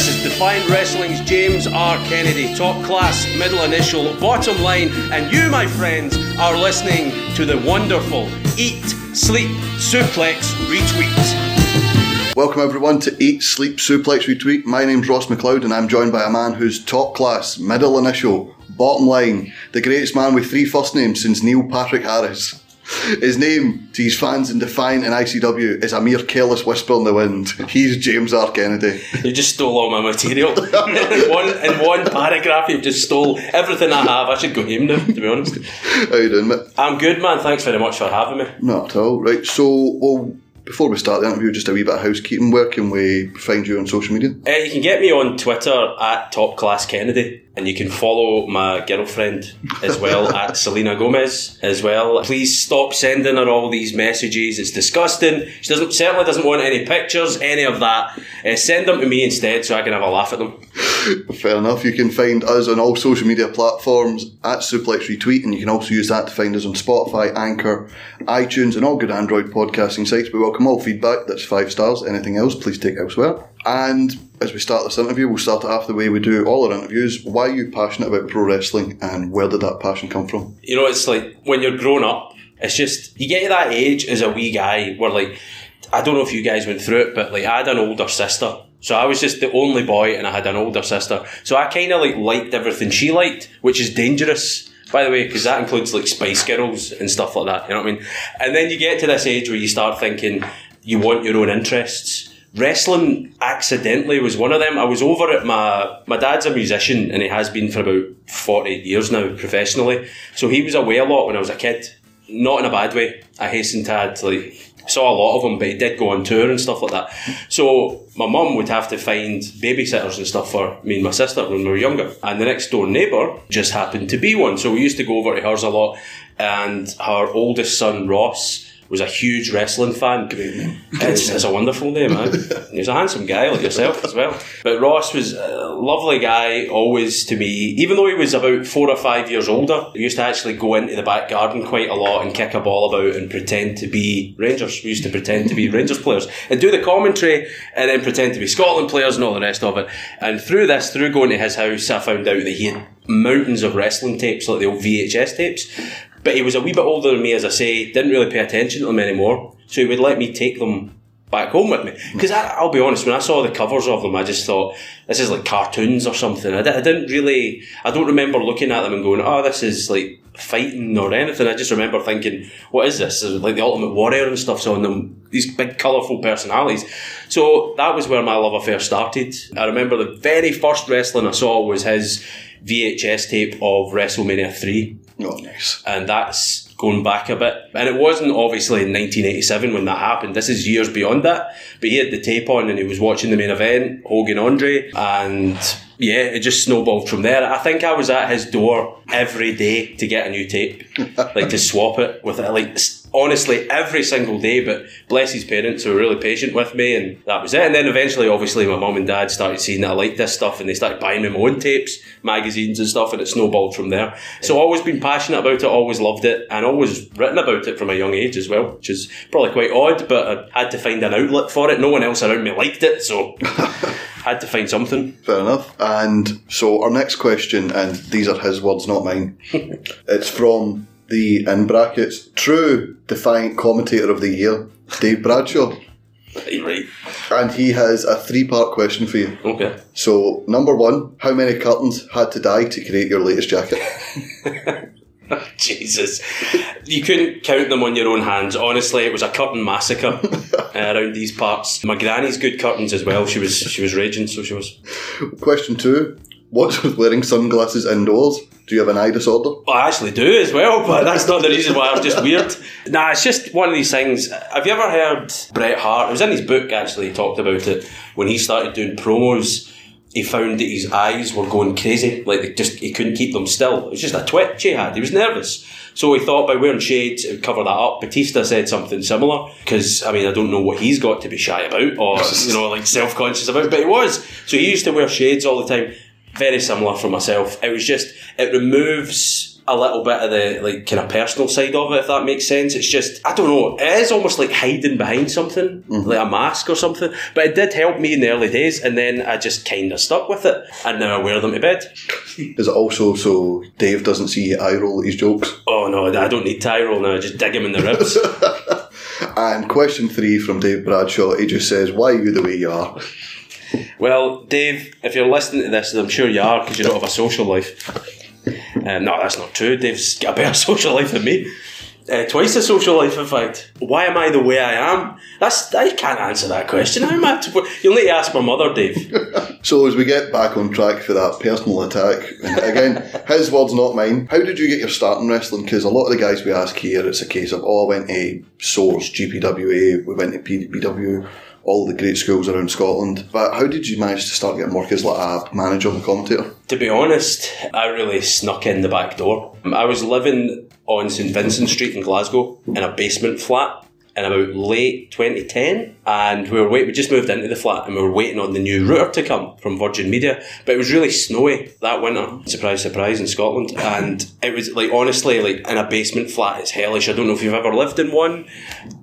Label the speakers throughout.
Speaker 1: This is Defiant Wrestling's James R. Kennedy, top class, middle initial, bottom line, and you, my friends, are listening to the wonderful Eat, Sleep, Suplex Retweet.
Speaker 2: Welcome everyone to Eat, Sleep, Suplex, Retweet. My name's Ross McLeod and I'm joined by a man who's top class, middle initial, bottom line, the greatest man with three first names since Neil Patrick Harris. His name to his fans in Defiant and ICW is a mere careless whisper in the wind. He's James R. Kennedy.
Speaker 1: You just stole all my material. in, one, in one paragraph, you've just stole everything I have. I should go home now, to be honest.
Speaker 2: How you doing, mate?
Speaker 1: I'm good, man. Thanks very much for having me.
Speaker 2: Not at all. Right, so, well, before we start the interview, just a wee bit of housekeeping. Where can we find you on social media?
Speaker 1: Uh, you can get me on Twitter at Top Class Kennedy, and you can follow my girlfriend as well at Selena Gomez as well. Please stop sending her all these messages. It's disgusting. She doesn't certainly doesn't want any pictures, any of that. Uh, send them to me instead, so I can have a laugh at them.
Speaker 2: Fair enough. You can find us on all social media platforms at Suplex Retweet, and you can also use that to find us on Spotify, Anchor, iTunes, and all good Android podcasting sites. We welcome all feedback that's five stars. Anything else, please take elsewhere. And as we start this interview, we'll start it the way we do all our interviews. Why are you passionate about pro wrestling, and where did that passion come from?
Speaker 1: You know, it's like when you're grown up, it's just you get to that age as a wee guy where like I don't know if you guys went through it, but like I had an older sister. So I was just the only boy and I had an older sister. So I kind of like liked everything she liked, which is dangerous, by the way, because that includes like Spice Girls and stuff like that. You know what I mean? And then you get to this age where you start thinking you want your own interests. Wrestling accidentally was one of them. I was over at my my dad's a musician and he has been for about forty years now professionally. So he was away a lot when I was a kid. Not in a bad way. I hasten to add, like saw a lot of him, but he did go on tour and stuff like that. So my mum would have to find babysitters and stuff for me and my sister when we were younger. And the next door neighbour just happened to be one. So we used to go over to hers a lot. And her oldest son, Ross, was a huge wrestling fan. It's, it's a wonderful name, man. He was a handsome guy like yourself as well. But Ross was a lovely guy, always to me. Even though he was about four or five years older, he used to actually go into the back garden quite a lot and kick a ball about and pretend to be Rangers. We used to pretend to be Rangers players and do the commentary and then pretend to be Scotland players and all the rest of it. And through this, through going to his house, I found out that he had mountains of wrestling tapes, like the old VHS tapes. But he was a wee bit older than me, as I say, didn't really pay attention to them anymore. So he would let me take them back home with me. Because I'll be honest, when I saw the covers of them, I just thought, this is like cartoons or something. I, didn't really, I don't remember looking at them and going, oh, this is like fighting or anything. I just remember thinking, what is this? Is like the Ultimate Warrior and stuff's on them, these big colourful personalities. So that was where my love affair started. I remember the very first wrestling I saw was his VHS tape of WrestleMania 3
Speaker 2: Oh, nice.
Speaker 1: and that's going back a bit. And it wasn't obviously in 1987 when that happened. This is years beyond that. But he had the tape on and he was watching the main event, Hogan Andre, and yeah, it just snowballed from there. I think I was at his door every day to get a new tape, like to swap it with it, like honestly every single day. But bless his parents who were really patient with me, and that was it. And then eventually, obviously, my mum and dad started seeing that I liked this stuff, and they started buying me my own tapes, magazines, and stuff, and it snowballed from there. So always been passionate about it, always loved it, and always written about it from a young age as well, which is probably quite odd, but I had to find an outlet for it. No one else around me liked it, so had to find something.
Speaker 2: Fair enough. And so our next question, and these are his words, not mine. it's from the in brackets true defiant commentator of the year, Dave Bradshaw,
Speaker 1: Right, right.
Speaker 2: and he has a three-part question for you.
Speaker 1: Okay.
Speaker 2: So number one, how many curtains had to die to create your latest jacket?
Speaker 1: Jesus. You couldn't count them on your own hands. Honestly, it was a curtain massacre uh, around these parts. My granny's good curtains as well. She was she was raging, so she was.
Speaker 2: Question two, what's with wearing sunglasses indoors? Do you have an eye disorder?
Speaker 1: Well, I actually do as well, but that's not the reason why I'm just weird. Nah, it's just one of these things. Have you ever heard Bret Hart? It was in his book actually. He talked about it when he started doing promos. He found that his eyes were going crazy, like they just he couldn't keep them still. It was just a twitch he had. He was nervous, so he thought by wearing shades it would cover that up. Batista said something similar because I mean I don't know what he's got to be shy about or you know like self conscious about, but he was. So he used to wear shades all the time. Very similar for myself. It was just it removes a little bit of the like kind of personal side of it, if that makes sense. It's just I don't know. It is almost like hiding behind something, mm-hmm. like a mask or something. But it did help me in the early days, and then I just kind of stuck with it, and now I wear them to bed.
Speaker 2: Is it also so Dave doesn't see eye roll at his jokes?
Speaker 1: Oh no, I don't need tie roll now. Just dig him in the ribs.
Speaker 2: And question three from Dave Bradshaw, he just says, Why are you the way you are?
Speaker 1: Well, Dave, if you're listening to this, and I'm sure you are because you don't have a social life. Uh, no, that's not true. Dave's got a better social life than me. Uh, twice the social life, in fact. Why am I the way I am? That's I can't answer that question. How am I to, you'll need to ask my mother, Dave.
Speaker 2: So as we get back on track for that personal attack, again, his words, not mine. How did you get your start in wrestling? Because a lot of the guys we ask here, it's a case of, oh, I went to Source, GPWA, we went to PBW, all the great schools around Scotland. But how did you manage to start getting work as like a manager and commentator?
Speaker 1: To be honest, I really snuck in the back door. I was living on St Vincent Street in Glasgow in a basement flat in about late 2010 and we were waiting, we just moved into the flat and we were waiting on the new router to come from Virgin Media but it was really snowy that winter. Surprise surprise in Scotland. And it was like honestly like in a basement flat it's hellish. I don't know if you've ever lived in one.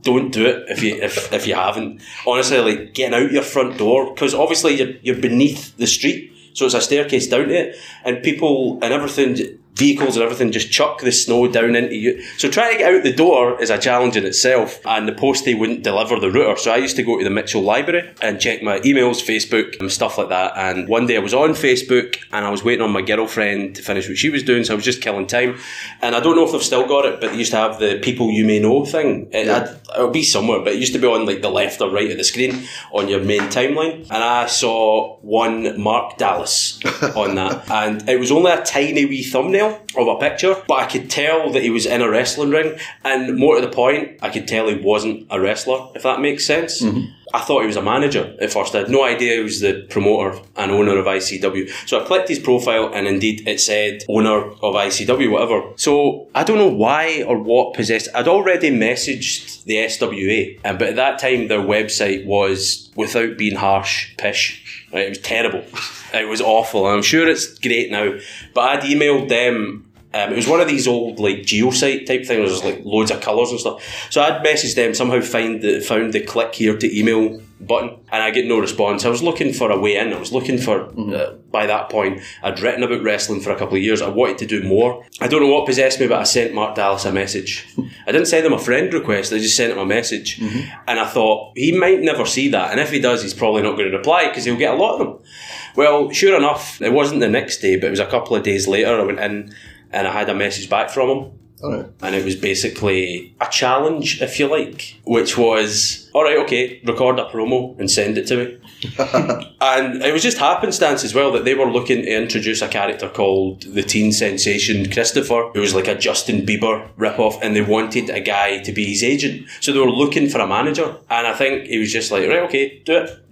Speaker 1: Don't do it if you if, if you haven't. Honestly like getting out your front door because obviously you're, you're beneath the street so it's a staircase down to it and people and everything vehicles and everything just chuck the snow down into you. So trying to get out the door is a challenge in itself. And the postie wouldn't deliver the router. So I used to go to the Mitchell Library and check my emails, Facebook, and stuff like that. And one day I was on Facebook and I was waiting on my girlfriend to finish what she was doing. So I was just killing time. And I don't know if they've still got it, but they used to have the people you may know thing. It, it'll be somewhere, but it used to be on like the left or right of the screen on your main timeline. And I saw one Mark Dallas on that. And it was only a tiny wee thumbnail of a picture, but I could tell that he was in a wrestling ring, and more to the point, I could tell he wasn't a wrestler, if that makes sense. Mm-hmm. I thought he was a manager at first. I had no idea he was the promoter and owner of ICW. So I clicked his profile, and indeed it said owner of ICW, whatever. So I don't know why or what possessed. I'd already messaged the SWA, but at that time their website was, without being harsh, pish. It was terrible. It was awful. I'm sure it's great now, but I'd emailed them. Um, it was one of these old like geosite type things. There was like loads of colours and stuff. So I'd messaged them somehow find the found the click here to email button, and I get no response. I was looking for a way in. I was looking for. Uh, by that point, I'd written about wrestling for a couple of years. I wanted to do more. I don't know what possessed me, but I sent Mark Dallas a message. I didn't send him a friend request. I just sent him a message, and I thought he might never see that. And if he does, he's probably not going to reply because he'll get a lot of them. Well, sure enough, it wasn't the next day, but it was a couple of days later. I went in and I had a message back from him. And it was basically a challenge, if you like, which was, all right, okay, record a promo and send it to me. and it was just happenstance as well that they were looking to introduce a character called the teen sensation Christopher, who was like a Justin Bieber ripoff, and they wanted a guy to be his agent. So they were looking for a manager. And I think he was just like, right, okay, do it.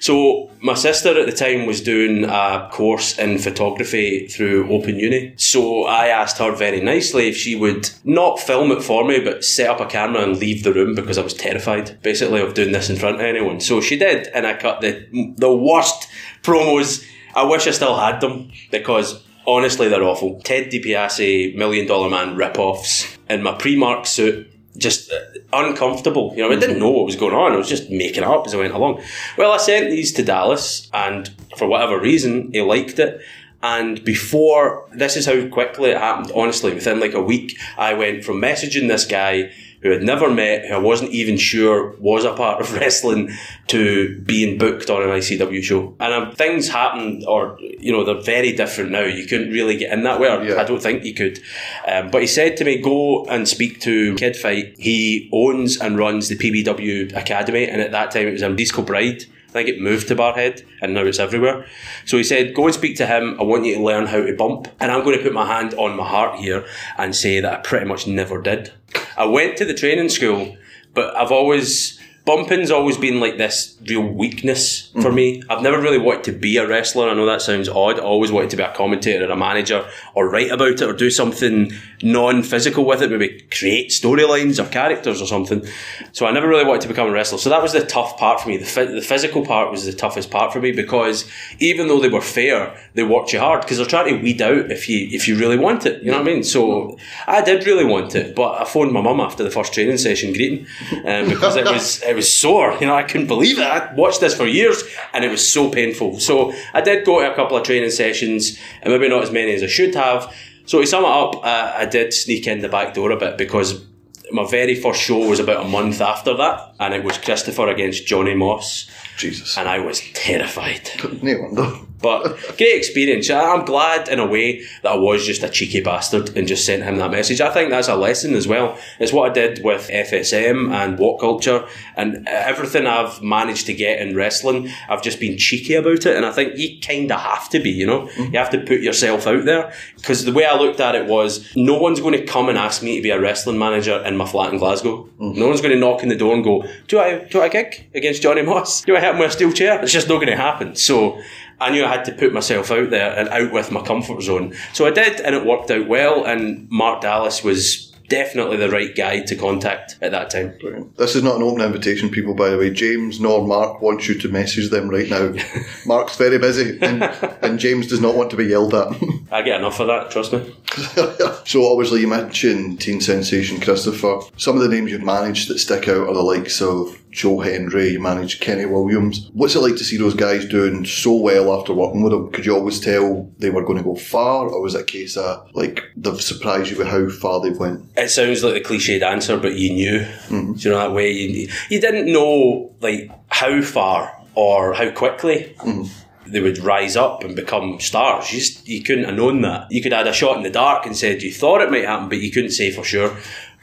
Speaker 1: So my sister at the time was doing a course in photography through Open Uni. So I asked her very nicely if she would not film it for me, but set up a camera and leave the room because I was terrified, basically, of doing this in front of anyone. So she did, and I cut the the worst promos. I wish I still had them because honestly they're awful. Ted DiBiase, Million Dollar Man rip-offs in my Primark suit just uh, uncomfortable. You know, I didn't know what was going on. I was just making it up as I went along. Well, I sent these to Dallas, and for whatever reason, he liked it. And before, this is how quickly it happened. Honestly, within like a week, I went from messaging this guy who I'd never met, who I wasn't even sure was a part of wrestling, to being booked on an ICW show. And um, things happened, or you know, they're very different now. You couldn't really get in that way.
Speaker 2: Yeah.
Speaker 1: I don't think you could. Um, but he said to me, "Go and speak to Kid Fite. He owns and runs the PBW Academy, and at that time it was in Disco Bride." I think it moved to Barrhead and now it's everywhere. So he said, Go and speak to him. I want you to learn how to bump. And I'm going to put my hand on my heart here and say that I pretty much never did. I went to the training school, but I've always bumping's always been like this real weakness for me. I've never really wanted to be a wrestler. I know that sounds odd. I always wanted to be a commentator or a manager or write about it or do something non-physical with it, maybe create storylines or characters or something. So I never really wanted to become a wrestler. So that was the tough part for me. The, the physical part was the toughest part for me because even though they were fair, they worked you hard because they're trying to weed out if you if you really want it. You know what I mean? So I did really want it, but I phoned my mum after the first training session greeting um, because it was it was sore. You know, I couldn't believe it. I watched this for years and it was so painful. So I did go to a couple of training sessions and maybe not as many as I should have. So to sum it up, uh, I did sneak in the back door a bit because my very first show was about a month after that, and it was Christopher against Johnny Moss.
Speaker 2: Jesus.
Speaker 1: And I was terrified.
Speaker 2: No wonder.
Speaker 1: But great experience. I'm glad in a way that I was just a cheeky bastard and just sent him that message. I think that's a lesson as well. It's what I did with FSM and What Culture and everything I've managed to get in wrestling. I've just been cheeky about it. And I think you kind of have to be, you know? Mm-hmm. You have to put yourself out there. Because the way I looked at it was no one's going to come and ask me to be a wrestling manager in my flat in Glasgow. Mm-hmm. No one's going to knock on the door and go, do I, do I gig against Johnny Moss? Do I hit him with a steel chair? It's just not going to happen. So I knew I had to put myself out there and out with my comfort zone. So I did, and it worked out well. And Mark Dallas was definitely the right guy to contact at that time.
Speaker 2: Brilliant. This is not an open invitation, people, by the way. James nor Mark wants you to message them right now. Mark's very busy, and, and, James does not want to be yelled at.
Speaker 1: I get enough of that, trust me.
Speaker 2: so, obviously, you mentioned Teen Sensation Christopher. Some of the names you've managed that stick out are the likes of Joe Hendry, you managed Kenny Williams. What's it like to see those guys doing so well after working with them? Could you always tell they were going to go far, or was it a case of like they've surprised you with how far they went?
Speaker 1: It sounds like a cliched answer, but you knew. Mm-hmm. Do you know that way? You, you didn't know like how far or how quickly. Mm-hmm they would rise up and become stars. You just you couldn't have known that. You could have had a shot in the dark and said you thought it might happen, but you couldn't say for sure.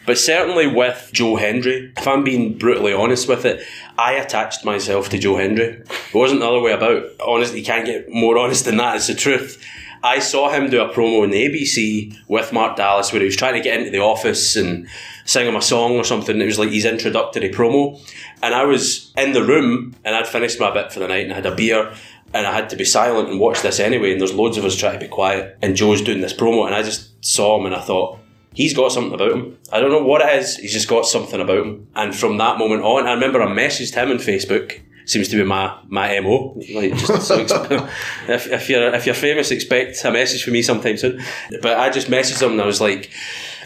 Speaker 1: But certainly with Joe Hendry, if I'm being brutally honest with it, I attached myself to Joe Hendry. It wasn't the other way about. Honestly, you can't get more honest than that. It's the truth. I saw him do a promo in the ABC with Mark Dallas where he was trying to get into the office and sing him a song or something. It was like his introductory promo. And I was in the room and I'd finished my bit for the night and I had a beer and I had to be silent and watch this anyway. And there's loads of us trying to be quiet. And Joe's doing this promo and I just saw him and I thought, he's got something about him. I don't know what it is. He's just got something about him. And from that moment on, I remember I messaged him on Facebook. Seems to be my my mo. Like just so if, if you're if you're famous, expect a message from me sometime soon. But I just messaged him and I was like,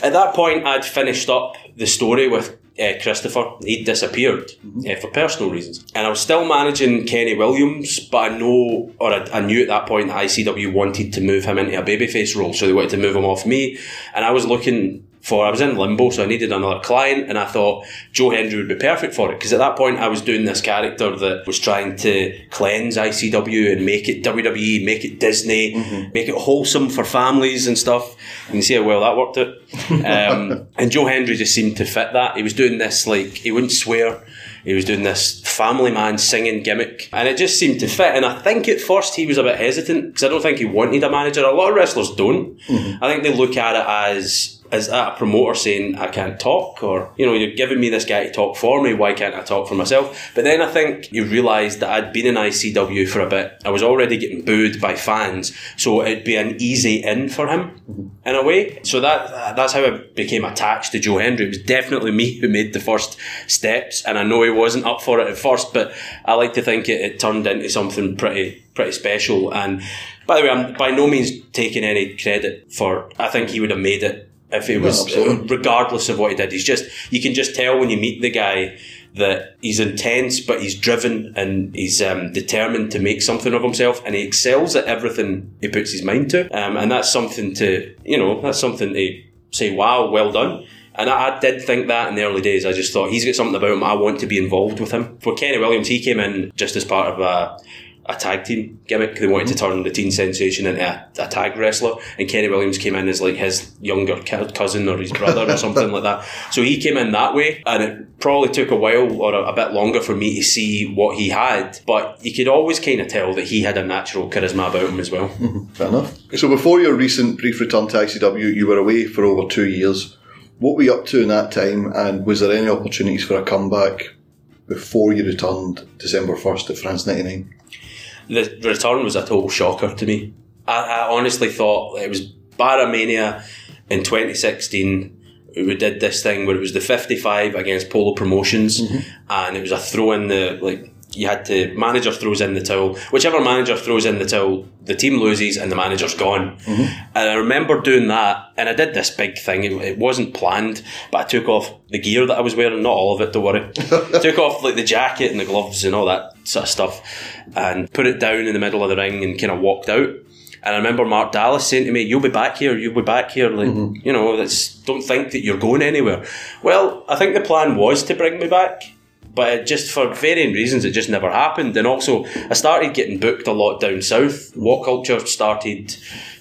Speaker 1: at that point, I'd finished up the story with uh, Christopher. He'd disappeared mm-hmm. uh, for personal reasons. And I was still managing Kenny Williams, but I know, or I, I, knew at that point that ICW wanted to move him into a babyface role, so they wanted to move him off me. And I was looking for I was in limbo, so I needed another client, and I thought Joe Hendry would be perfect for it because at that point I was doing this character that was trying to cleanse ICW and make it WWE, make it Disney, mm-hmm. make it wholesome for families and stuff. You can see how well that worked out. Um, and Joe Hendry just seemed to fit that. He was doing this like he wouldn't swear. He was doing this family man singing gimmick, and it just seemed to fit. And I think at first he was a bit hesitant because I don't think he wanted a manager. A lot of wrestlers don't. Mm-hmm. I think they look at it as is that a promoter saying I can't talk or you know you're giving me this guy to talk for me why can't I talk for myself but then I think you realised that I'd been in ICW for a bit I was already getting booed by fans so it'd be an easy in for him mm-hmm. in a way so that that's how I became attached to Joe Hendry it was definitely me who made the first steps and I know he wasn't up for it at first but I like to think it, it turned into something pretty pretty special and by the way, I'm by no means taking any credit for. I think he would have made it if he was, regardless of what he did. He's just, you can just tell when you meet the guy that he's intense, but he's driven and he's um, determined to make something of himself, and he excels at everything he puts his mind to. Um, and that's something to, you know, that's something to say, wow, well done. And I, I, did think that in the early days. I just thought he's got something about him. I want to be involved with him. For Kenny Williams, he came in just as part of a a tag team gimmick. They wanted to turn the teen sensation into a, a, tag wrestler, and Kenny Williams came in as like his younger cousin or his brother or something like that. So he came in that way, and it probably took a while or a, a, bit longer for me to see what he had. But you could always kind of tell that he had a natural charisma about him as well.
Speaker 2: Mm-hmm. Fair enough. So before your recent brief return to ICW, you were away for over two years. What were you up to in that time, and was there any opportunities for a comeback before you returned December 1st at France 99?
Speaker 1: The return was a total shocker to me. I, I honestly thought it was Barramania in 2016. We did this thing where it was the 55 against Polo Promotions, mm-hmm. and it was a throw in the like. You had to manager throws in the towel. Whichever manager throws in the towel, the team loses and the manager's gone. Mm-hmm. And I remember doing that, and I did this big thing. It, it wasn't planned, but I took off the gear that I was wearing. Not all of it, don't worry. took off like the jacket and the gloves and all that sort of stuff, and put it down in the middle of the ring and kind of walked out. And I remember Mark Dallas saying to me, "You'll be back here. You'll be back here. Like mm-hmm. you know, that's don't think that you're going anywhere." Well, I think the plan was to bring me back, but it just for varying reasons, it just never happened. And also, I started getting booked a lot down south. What Culture started.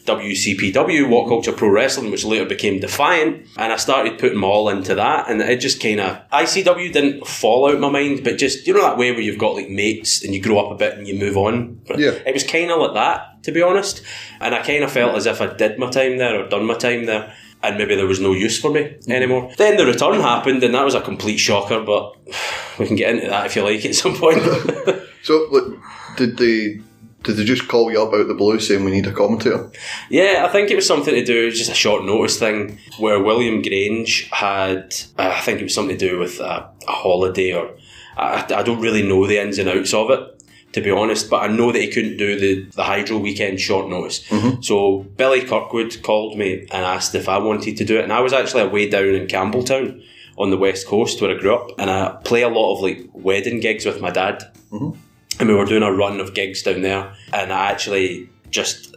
Speaker 1: WCPW, What Culture Pro Wrestling, which later became Defiant, and I started putting them all into that, and it just kind of ICW didn't fall out my mind, but just you know that way where you've got like mates and you grow up a bit and you move on.
Speaker 2: Yeah.
Speaker 1: it was kind of like that, to be honest, and I kind of felt as if I did my time there or done my time there. And maybe there was no use for me anymore. Then the return happened, and that was a complete shocker. But we can get into that if you like at some point.
Speaker 2: So, like, did they did they just call you up out of the blue saying we need a commentator?
Speaker 1: Yeah, I think it was something to do, It was just a short notice thing, where William Grange had, uh, I think it was something to do with a, a holiday, or I, I don't really know the ins and outs of it, to be honest, but I know that he couldn't do the, the Hydro weekend short notice. Mm-hmm. So Billy Kirkwood called me and asked if I wanted to do it, and I was actually away down in Campbeltown on the west coast where I grew up, and I play a lot of like wedding gigs with my dad. Mm-hmm. And we were doing a run of gigs down there and I actually just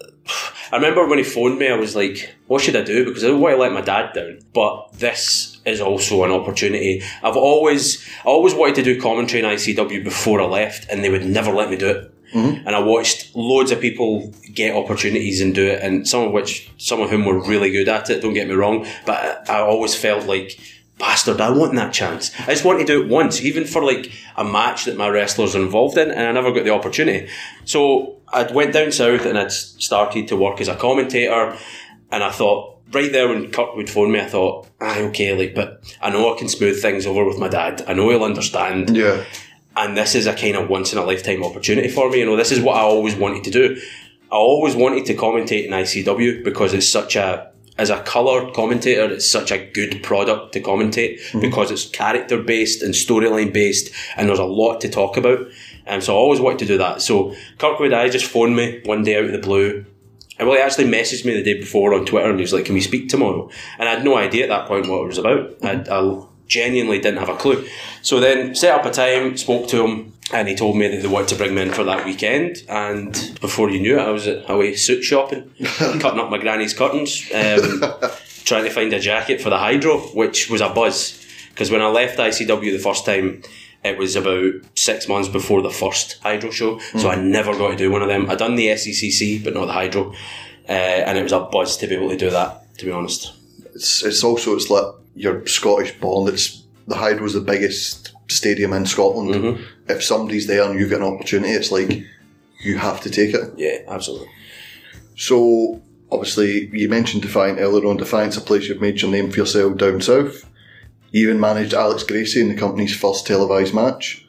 Speaker 1: I remember when he phoned me I was like what should I do? Because I don't want to let my dad down. But this is also an opportunity. I've always I always wanted to do commentary in ICW before I left and they would never let me do it. Mm-hmm. And I watched loads of people get opportunities and do it and some of which some of whom were really good at it don't get me wrong but I always felt like bastard, I want that chance. I just want to do it once, even for like a match that my wrestlers are involved in, and I never got the opportunity. So I went down south and I'd started to work as a commentator, and I thought, right there when Kirkwood phoned me, I thought, ah, okay, like, but I know I can smooth things over with my dad. I know he'll understand.
Speaker 2: Yeah.
Speaker 1: And this is a kind of once in a lifetime opportunity for me. You know, this is what I always wanted to do. I always wanted to commentate in ICW because it's such a as a colour commentator, it's such a good product to commentate mm-hmm. because it's character based and storyline based, and there's a lot to talk about. And so I always wanted to do that. So Kirkwood, I just phoned me one day out of the blue. And well, he actually messaged me the day before on Twitter, and he was like, "Can we speak tomorrow?" And I had no idea at that point what it was about. I, I genuinely didn't have a clue. So then set up a time, spoke to him, and he told me that they wanted to bring me in for that weekend. And before you knew it, I was away suit shopping, cutting up my granny's curtains, um, trying to find a jacket for the Hydro, which was a buzz. Because when I left ICW the first time, it was about six months before the first Hydro show, so I never got to do one of them. I done the SECC, but not the Hydro, uh, and it was a buzz to be able to do that. To be honest,
Speaker 2: It's it's also it's like you're Scottish born. It's the Hydro's the biggest stadium in Scotland. If somebody's there and you get an opportunity, it's like you have to take it.
Speaker 1: yeah, absolutely.
Speaker 2: So obviously you mentioned Defiant earlier on. Defiant's a place you've made your name for yourself down south. You even managed Alex Gracie in the company's first televised match.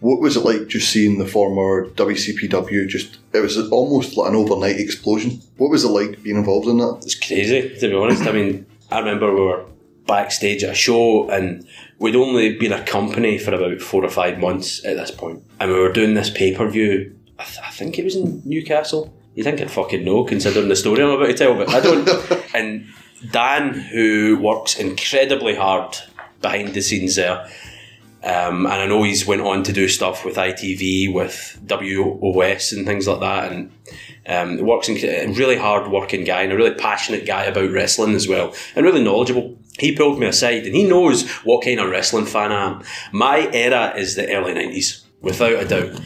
Speaker 2: What was it like just seeing the former WCPW just it was almost like an overnight explosion. What was it like being involved in that?
Speaker 1: It's crazy, to be honest. I mean, I remember we were backstage at a show and we'd only been a company for about four or five months at this point. And we were doing this pay per view, I, th- I think it was in Newcastle. You think I'd fucking know considering the story I'm about to tell, but I don't. and Dan, who works incredibly hard behind the scenes there, um, and I know he's went on to do stuff with ITV, with WOS and things like that, and um, works in really hard working guy and a really passionate guy about wrestling as well, and really knowledgeable. He pulled me aside and he knows what kind of wrestling fan I am. My era is the early nineties, without a doubt.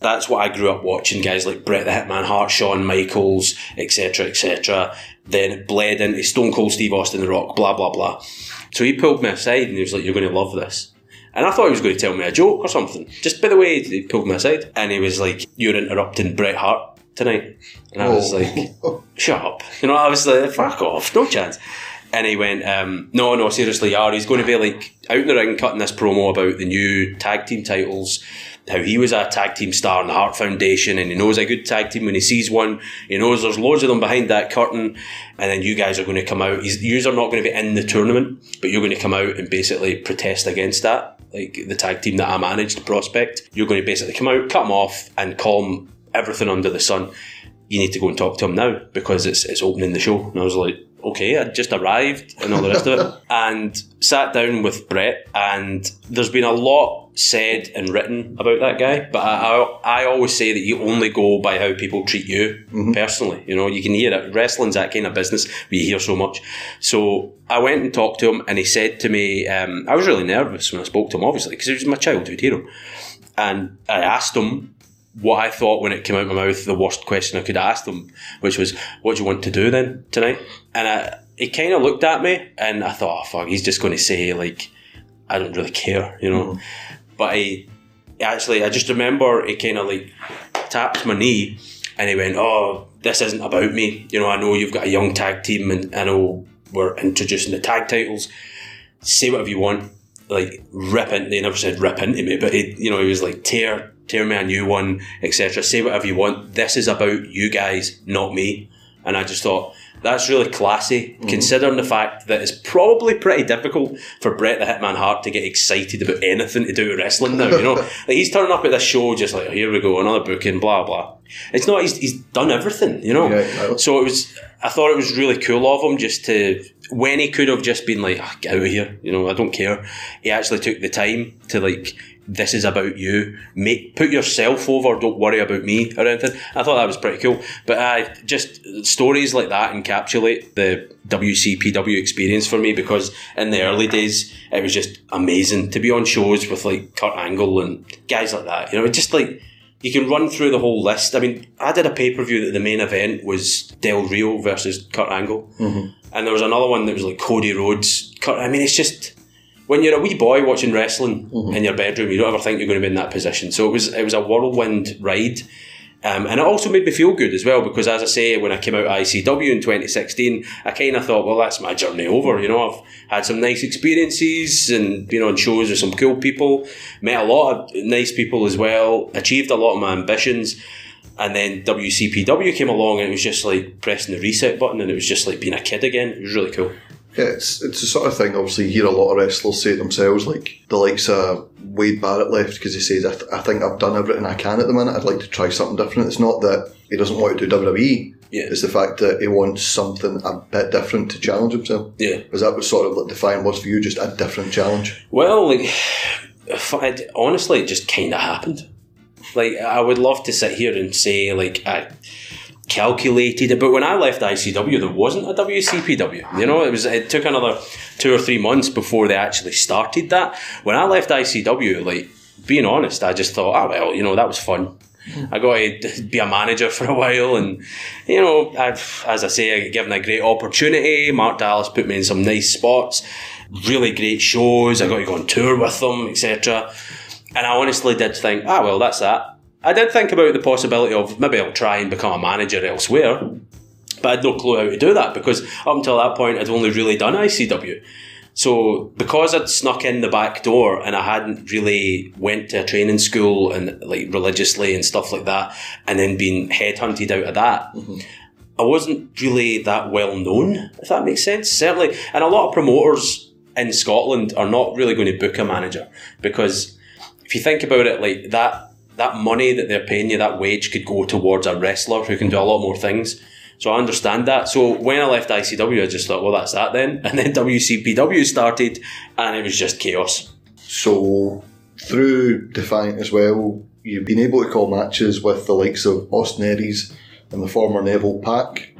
Speaker 1: That's what I grew up watching. Guys like Bret the Hitman Hart, Shawn Michaels, etc., etc. Then it bled into Stone Cold Steve Austin, The Rock, blah blah blah. So he pulled me aside and he was like, "You're going to love this." And I thought he was going to tell me a joke or something. Just by the way he pulled me aside. And he was like, You're interrupting Bret Hart tonight. And I was
Speaker 2: Oh.
Speaker 1: like, Shut up. You know, I was like, Fuck off, no chance. And he went, um, no, no, seriously, yeah, he's going to be like out in the ring cutting this promo about the new tag team titles, how he was a tag team star in the Heart Foundation and he knows a good tag team when he sees one. He knows there's loads of them behind that curtain. And then you guys are going to come out. You are not going to be in the tournament, but you're going to come out and basically protest against that. Like the tag team that I managed, Prospect. You're going to basically come out, cut them off, and call them everything under the sun. You need to go and talk to him now because it's, it's opening the show. And I was like, okay, I just arrived and all the rest of it. And sat down with Bret. and there's been a lot said and written about that guy, but I, I, I always say that you only go by how people treat you mm-hmm. personally. You know, you can hear it. Wrestling's that kind of business where you hear so much. So I went and talked to him, and he said to me, um, I was really nervous when I spoke to him, obviously, because he was my childhood hero. And I asked him what I thought when it came out of my mouth, the worst question I could ask them, which was, "What do you want to do then tonight?" And I, he kind of looked at me, and I thought, "Oh fuck, he's just going to say like, I don't really care," you know. Mm. But he actually, I just remember he kind of like tapped my knee, and he went, "Oh, this isn't about me. You know, I know you've got a young tag team, and I know we're introducing the tag titles. Say whatever you want." Like rip into, they never said rip into me, but he, you know, he was like tear tear me a new one, etc. Say whatever you want. This is about you guys, not me. And I just thought that's really classy, mm-hmm. considering the fact that it's probably pretty difficult for Bret the Hitman Hart to get excited about anything to do with wrestling now. You know, like he's turning up at this show just like, here we go, another booking, blah blah. It's not. He's, he's done everything. You know. Yeah, so it was. I thought it was really cool of him just to when he could have just been like, oh, get out of here. You know, I don't care. He actually took the time to like this is about you. Make put yourself over. Don't worry about me or anything. I thought that was pretty cool. But uh, just stories like that encapsulate the WCPW experience for me because in the early days it was just amazing to be on shows with like Kurt Angle and guys like that. You know, it's just like you can run through the whole list. I mean, I did a pay per view that the main event was Del Rio versus Kurt Angle, mm-hmm. and there was another one that was like Cody Rhodes. Kurt, I mean, it's just when you're a wee boy watching wrestling mm-hmm. in your bedroom, you don't ever think you're going to be in that position. So it was it was a whirlwind ride. Um, and it also made me feel good as well because, as I say, when I came out of ICW in 2016, I kind of thought, well, that's my journey over. You know, I've had some nice experiences and been on shows with some cool people, met a lot of nice people as well, achieved a lot of my ambitions. And then WCPW came along and it was just like pressing the reset button and it was just like being a kid again. It was really cool.
Speaker 2: Yeah, it's it's the sort of thing. Obviously, you hear a lot of wrestlers say themselves, like the likes of Wade Barrett left because he says, I, th- "I think I've done everything I can at the minute. I'd like to try something different." It's not that he doesn't want to do WWE. Yeah. It's the fact that he wants something a bit different to challenge himself.
Speaker 1: Yeah.
Speaker 2: Because that was sort of like defining was for you, just a different challenge.
Speaker 1: Well, like, honestly, it just kind of happened. Like, I would love to sit here and say, like, I calculated. But when I left ICW, there wasn't a WCPW. You know, it was it took another two or three months before they actually started that. When I left ICW, like being honest, I just thought, oh well, you know, that was fun. I got to be a manager for a while, and you know, I've, as I say, I got given a great opportunity. Mark Dallas put me in some nice spots, really great shows. I got to go on tour with them, etc. And I honestly did think, ah, well, that's that. I did think about the possibility of maybe I'll try and become a manager elsewhere, but I had no clue how to do that because up until that point I'd only really done ICW. So because I'd snuck in the back door and I hadn't really went to a training school and like religiously and stuff like that, and then been headhunted out of that, mm-hmm. I wasn't really that well known. If that makes sense, certainly, and a lot of promoters in Scotland are not really going to book a manager because if you think about it, like that that money that they're paying you, that wage could go towards a wrestler who can do a lot more things. So I understand that. So when I left ICW, I just thought, well, that's that then. And then WCPW started, and it was just chaos.
Speaker 2: So through Defiant as well, you've been able to call matches with the likes of Austin Aries and the former Neville Pac.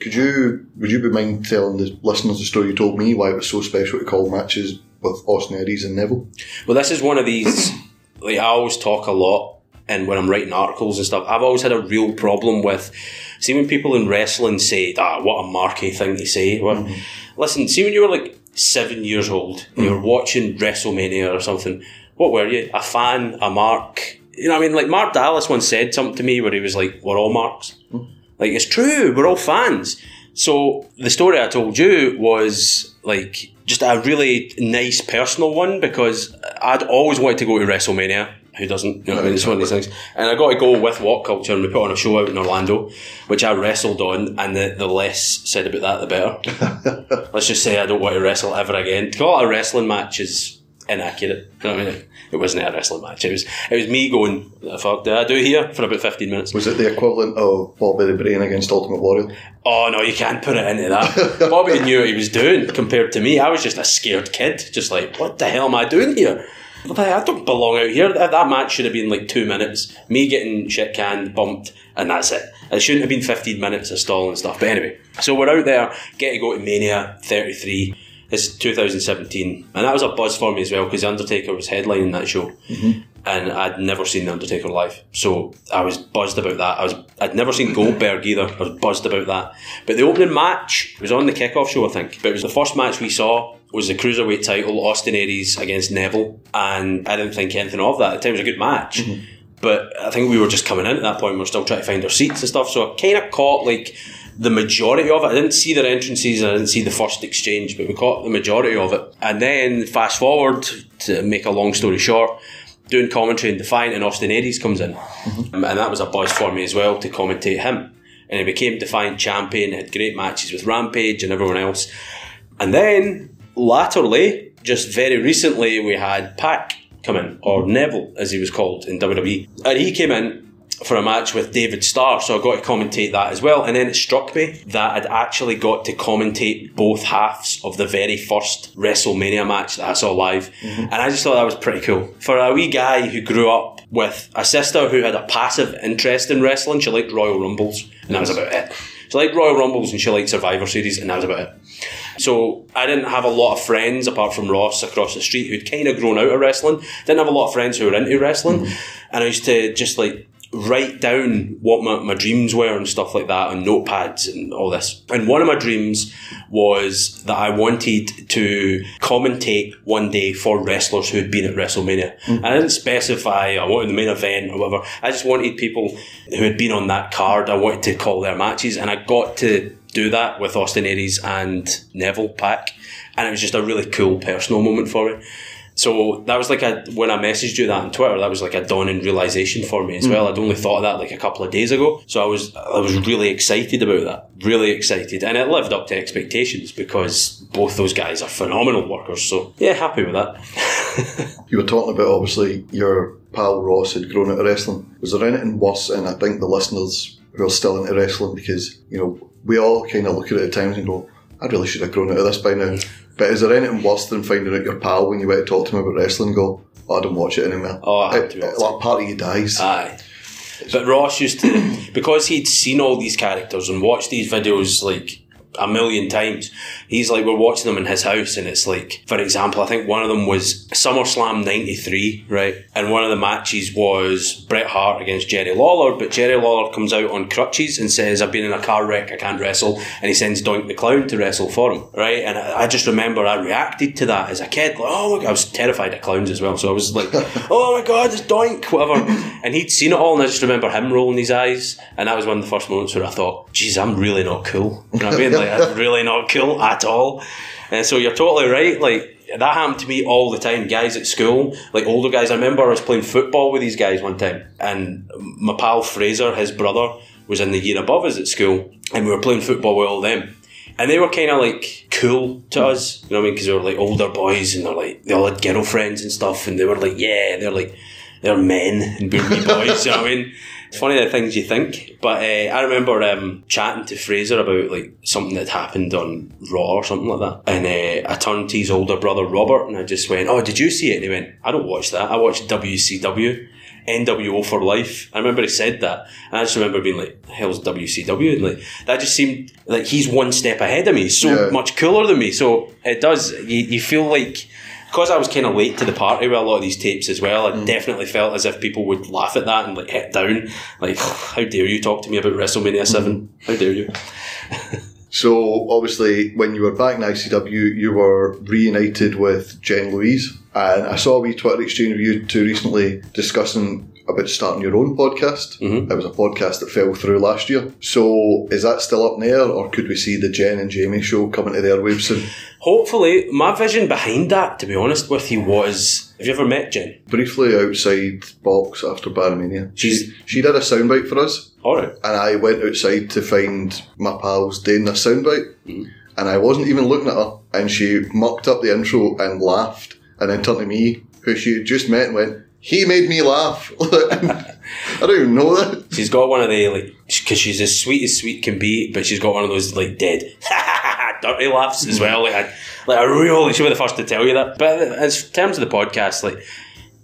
Speaker 2: Could you would you be mind telling the listeners the story you told me why it was so special to call matches with Austin Aries and Neville?
Speaker 1: Well, this is one of these. Like I always talk a lot and when I'm writing articles and stuff, I've always had a real problem with. See, when people in wrestling say, "Ah, what a marky thing to say," well, mm-hmm. listen. See, when you were like seven years old, mm-hmm. you were watching WrestleMania or something. What were you? A fan? A mark? You know, I mean, like Mark Dallas once said something to me where he was like, "We're all marks." Mm-hmm. Like it's true. We're all fans. So the story I told you was like just a really nice personal one because I'd always wanted to go to WrestleMania. Who doesn't? You know what I mean? It's one of these things. And I got to go with What Culture and we put on a show out in Orlando, which I wrestled on, and the, the less said about that, the better. Let's just say I don't want to wrestle ever again. To call it a wrestling match is inaccurate. You know what I mean? It wasn't a wrestling match. It was it was me going, "What the fuck did I do here for about 15 minutes?
Speaker 2: Was it the equivalent of Bobby the Brain against Ultimate Warrior?
Speaker 1: Oh no, you can't put it into that. Bobby knew what he was doing compared to me. I was just a scared kid, just like, what the hell am I doing here? I don't belong out here. That, that match should have been like two minutes. Me getting shit canned, bumped, and that's it. It shouldn't have been 15 minutes of stall and stuff. But anyway, so we're out there, get to go to Mania 33. This is 2017, and that was a buzz for me as well because The Undertaker was headlining that show, mm-hmm. And I'd never seen The Undertaker live, so I was buzzed about that. I was I'd never seen Goldberg either. I was buzzed about that. But the opening match was on the kickoff show, I think. But it was the first match we saw was the cruiserweight title, Austin Aries against Neville, and I didn't think anything of that. At the time, it was a good match. Mm-hmm. But I think we were just coming in at that point. We were still trying to find our seats and stuff. So I kind of caught like the majority of it. I didn't see their entrances. I didn't see the first exchange, but we caught the majority of it. And then fast forward to make a long story short, doing commentary in Defiant and Austin Aries comes in, Um, and that was a buzz for me as well to commentate him. And he became Defiant champion. Had great matches with Rampage and everyone else. And then latterly, just very recently, we had Pac come in, or Neville as he was called in WWE, and he came in for a match with David Starr, so I got to commentate that as well. And then it struck me that I'd actually got to commentate both halves of the very first WrestleMania match that I saw live, mm-hmm. and I just thought that was pretty cool for a wee guy who grew up with a sister who had a passive interest in wrestling. She liked Royal Rumbles, and that was about it. She liked Royal Rumbles and she liked Survivor Series, and that was about it. So I didn't have a lot of friends apart from Ross across the street who'd kind of grown out of wrestling. Didn't have a lot of friends who were into wrestling, mm-hmm. and I used to just like write down what my, my dreams were and stuff like that on notepads and all this. And one of my dreams was that I wanted to commentate one day for wrestlers who had been at WrestleMania. And I didn't specify I wanted the main event or whatever. I just wanted people who had been on that card. I wanted to call their matches, and I got to do that with Austin Aries and Neville Pac, and it was just a really cool personal moment for me. So that was like a when I messaged you that on Twitter, that was like a dawning realization for me as hmm. well. I'd only thought of that like a couple of days ago, so I was I was really excited about that, really excited, and it lived up to expectations because both those guys are phenomenal workers. So yeah, happy with that.
Speaker 2: You were talking about obviously your pal Ross had grown out of wrestling. Was there anything worse? And I think the listeners who are still into wrestling because you know we all kind of look at it at times and go, "I really should have grown out of this by now." But is there anything worse than finding out your pal when you went to talk to him about wrestling? Go, oh, I don't watch it anymore.
Speaker 1: Oh, I
Speaker 2: It- it- like part of you dies.
Speaker 1: Aye. But Ross used to, because he'd seen all these characters and watched these videos like a million times, he's like, we're watching them in his house, and it's like, for example, I think one of them was SummerSlam 93, right? And one of the matches was Bret Hart against Jerry Lawler, but Jerry Lawler comes out on crutches and says, I've been in a car wreck, I can't wrestle, and he sends Doink the Clown to wrestle for him, right? And I, I just remember I reacted to that as a kid, like, oh my God, I was terrified of clowns as well, so I was like, oh my God, it's Doink, whatever. And he'd seen it all, and I just remember him rolling his eyes, and that was one of the first moments where I thought, geez, I'm really not cool. You know what I mean? Like, I'm really not cool at all. And so you're totally right, like, that happened to me all the time. Guys at school, like older guys. I remember I was playing football with these guys one time, and my pal Fraser, his brother, was in the year above us at school, and we were playing football with all them. And they were kind of like cool to us, you know what I mean? Because they were like older boys, and they're like they all had girlfriends and stuff, and they were like, yeah, they're like they're men and we're boys, you know what I mean? It's funny the things you think, but uh, I remember um, chatting to Fraser about like something that happened on Raw or something like that, and uh, I turned to his older brother Robert, and I just went, "Oh, did you see it?" And he went, "I don't watch that. I watch WCW." NWO for life. I remember he said that, and I just remember being like, "The hell's WCW?" And like that just seemed like he's one step ahead of me, so
Speaker 2: Yeah.
Speaker 1: much cooler than me. So it does. You, you feel like because I was kind of late to the party with a lot of these tapes as well. I mm. definitely felt as if people would laugh at that and like hit down, like, oh, "How dare you talk to me about WrestleMania mm. 7 How dare you?"
Speaker 2: So obviously, when you were back in ICW, you were reunited with Jen Louise, and I saw a wee Twitter exchange of you two recently discussing about starting your own podcast.
Speaker 1: Mhm.
Speaker 2: It was a podcast that fell through last year. So is that still up in air, or could we see the Jen and Jamie show coming to the airwaves soon?
Speaker 1: Hopefully, my vision behind that, to be honest with you, was have you ever met Jen?
Speaker 2: Briefly outside box after Barramania, she
Speaker 1: She's-
Speaker 2: she did a soundbite for us,
Speaker 1: Alright.
Speaker 2: and I went outside to find my pals doing the soundbite, and I wasn't even looking at her, and she mucked up the intro and laughed, and then turned to me, who she had just met, and went, "He made me laugh." I don't even know that.
Speaker 1: She's got one of the, like, because she's as sweet as sweet can be, but she's got one of those, like, dead, dirty laughs as well. Like, I, like, I really, she'll be the first to tell you that. But in terms of the podcast, like,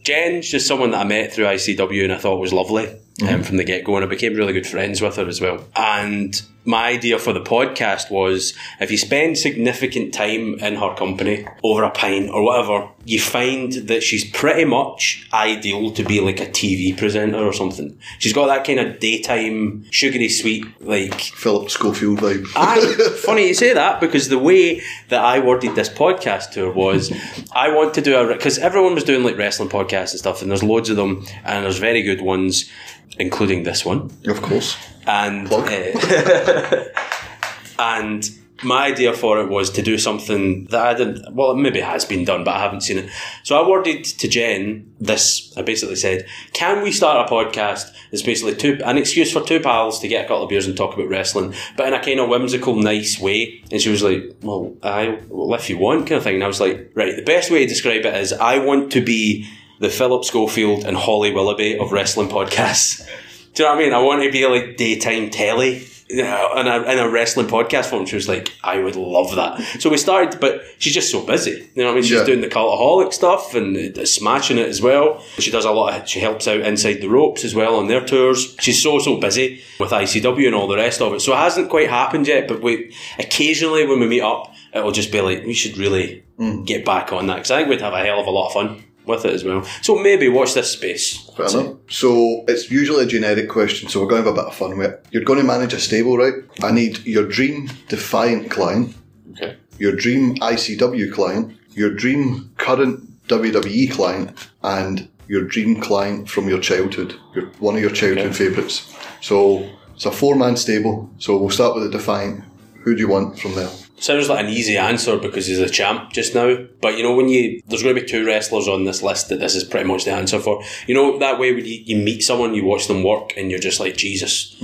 Speaker 1: Jen's just someone that I met through ICW and I thought was lovely um, from the get go, and I became really good friends with her as well. And my idea for the podcast was if you spend significant time in her company over a pint or whatever, you find that she's pretty much ideal to be like a TV presenter or something. She's got that kind of daytime, sugary sweet, like
Speaker 2: Philip Schofield vibe.
Speaker 1: funny you say that because the way that I worded this podcast to her was I want to do a because everyone was doing like wrestling podcasts and stuff, and there's loads of them, and there's very good ones, including this one,
Speaker 2: of course.
Speaker 1: and uh, and. My idea for it was to do something that I didn't. Well, it maybe has been done, but I haven't seen it. So I worded to Jen this. I basically said, "Can we start a podcast? It's basically two an excuse for two pals to get a couple of beers and talk about wrestling, but in a kind of whimsical, nice way." And she was like, "Well, I well, if you want, kind of thing." And I was like, "Right, the best way to describe it is I want to be the Philip Schofield and Holly Willoughby of wrestling podcasts." Do you know what I mean? I want to be like daytime telly you know, in a, in a wrestling podcast form. She was like, I would love that. So we started, but she's just so busy. You know what I mean? She's
Speaker 2: Yeah.
Speaker 1: doing the cultaholic stuff and smashing it as well. She does a lot of, she helps out inside the ropes as well on their tours. She's so, so busy with ICW and all the rest of it. So it hasn't quite happened yet, but we, occasionally when we meet up, it'll just be like, we should really mm. get back on that. Because I think we'd have a hell of a lot of fun with it as well. So maybe watch this space.
Speaker 2: Fair enough. So it's usually a generic question, so we're going to have a bit of fun with it. You're going to manage a stable, right? I need your dream Defiant client,
Speaker 1: Okay.
Speaker 2: your dream ICW client, your dream current WWE client, and your dream client from your childhood, your, one of your childhood
Speaker 1: Okay.
Speaker 2: favourites. So it's a four man stable. So we'll start with the Defiant. Who do you want from there?
Speaker 1: Sounds like an easy answer because he's a champ just now. But you know, when you there's going to be two wrestlers on this list that this is pretty much the answer for. You know, that way when you, you meet someone, you watch them work, and you're just like Jesus,